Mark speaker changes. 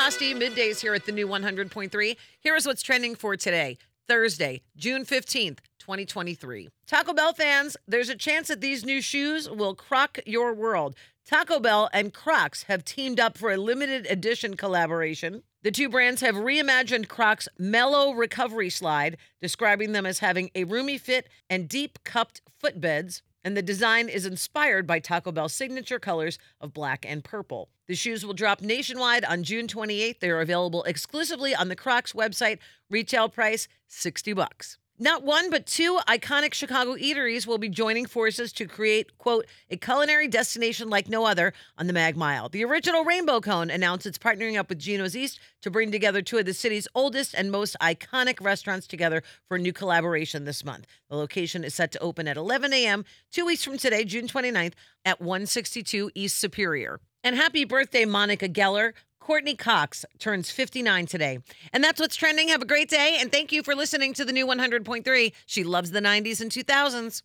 Speaker 1: Tosti, middays here at the new 100.3. Here is what's trending for today, Thursday, June 15th, 2023. Taco Bell fans, there's a chance that these new shoes will crock your world. Taco Bell and Crocs have teamed up for a limited edition collaboration. The two brands have reimagined Crocs' mellow recovery slide, describing them as having a roomy fit and deep cupped footbeds and the design is inspired by Taco Bell's signature colors of black and purple. The shoes will drop nationwide on June 28th. They are available exclusively on the Crocs website. Retail price 60 bucks. Not one, but two iconic Chicago eateries will be joining forces to create, quote, a culinary destination like no other on the Mag Mile. The original Rainbow Cone announced it's partnering up with Gino's East to bring together two of the city's oldest and most iconic restaurants together for a new collaboration this month. The location is set to open at 11 a.m., two weeks from today, June 29th, at 162 East Superior. And happy birthday, Monica Geller. Courteney Cox turns 59 today. And that's what's trending. Have a great day. And thank you for listening to the new 100.3. She loves the 90s and 2000s.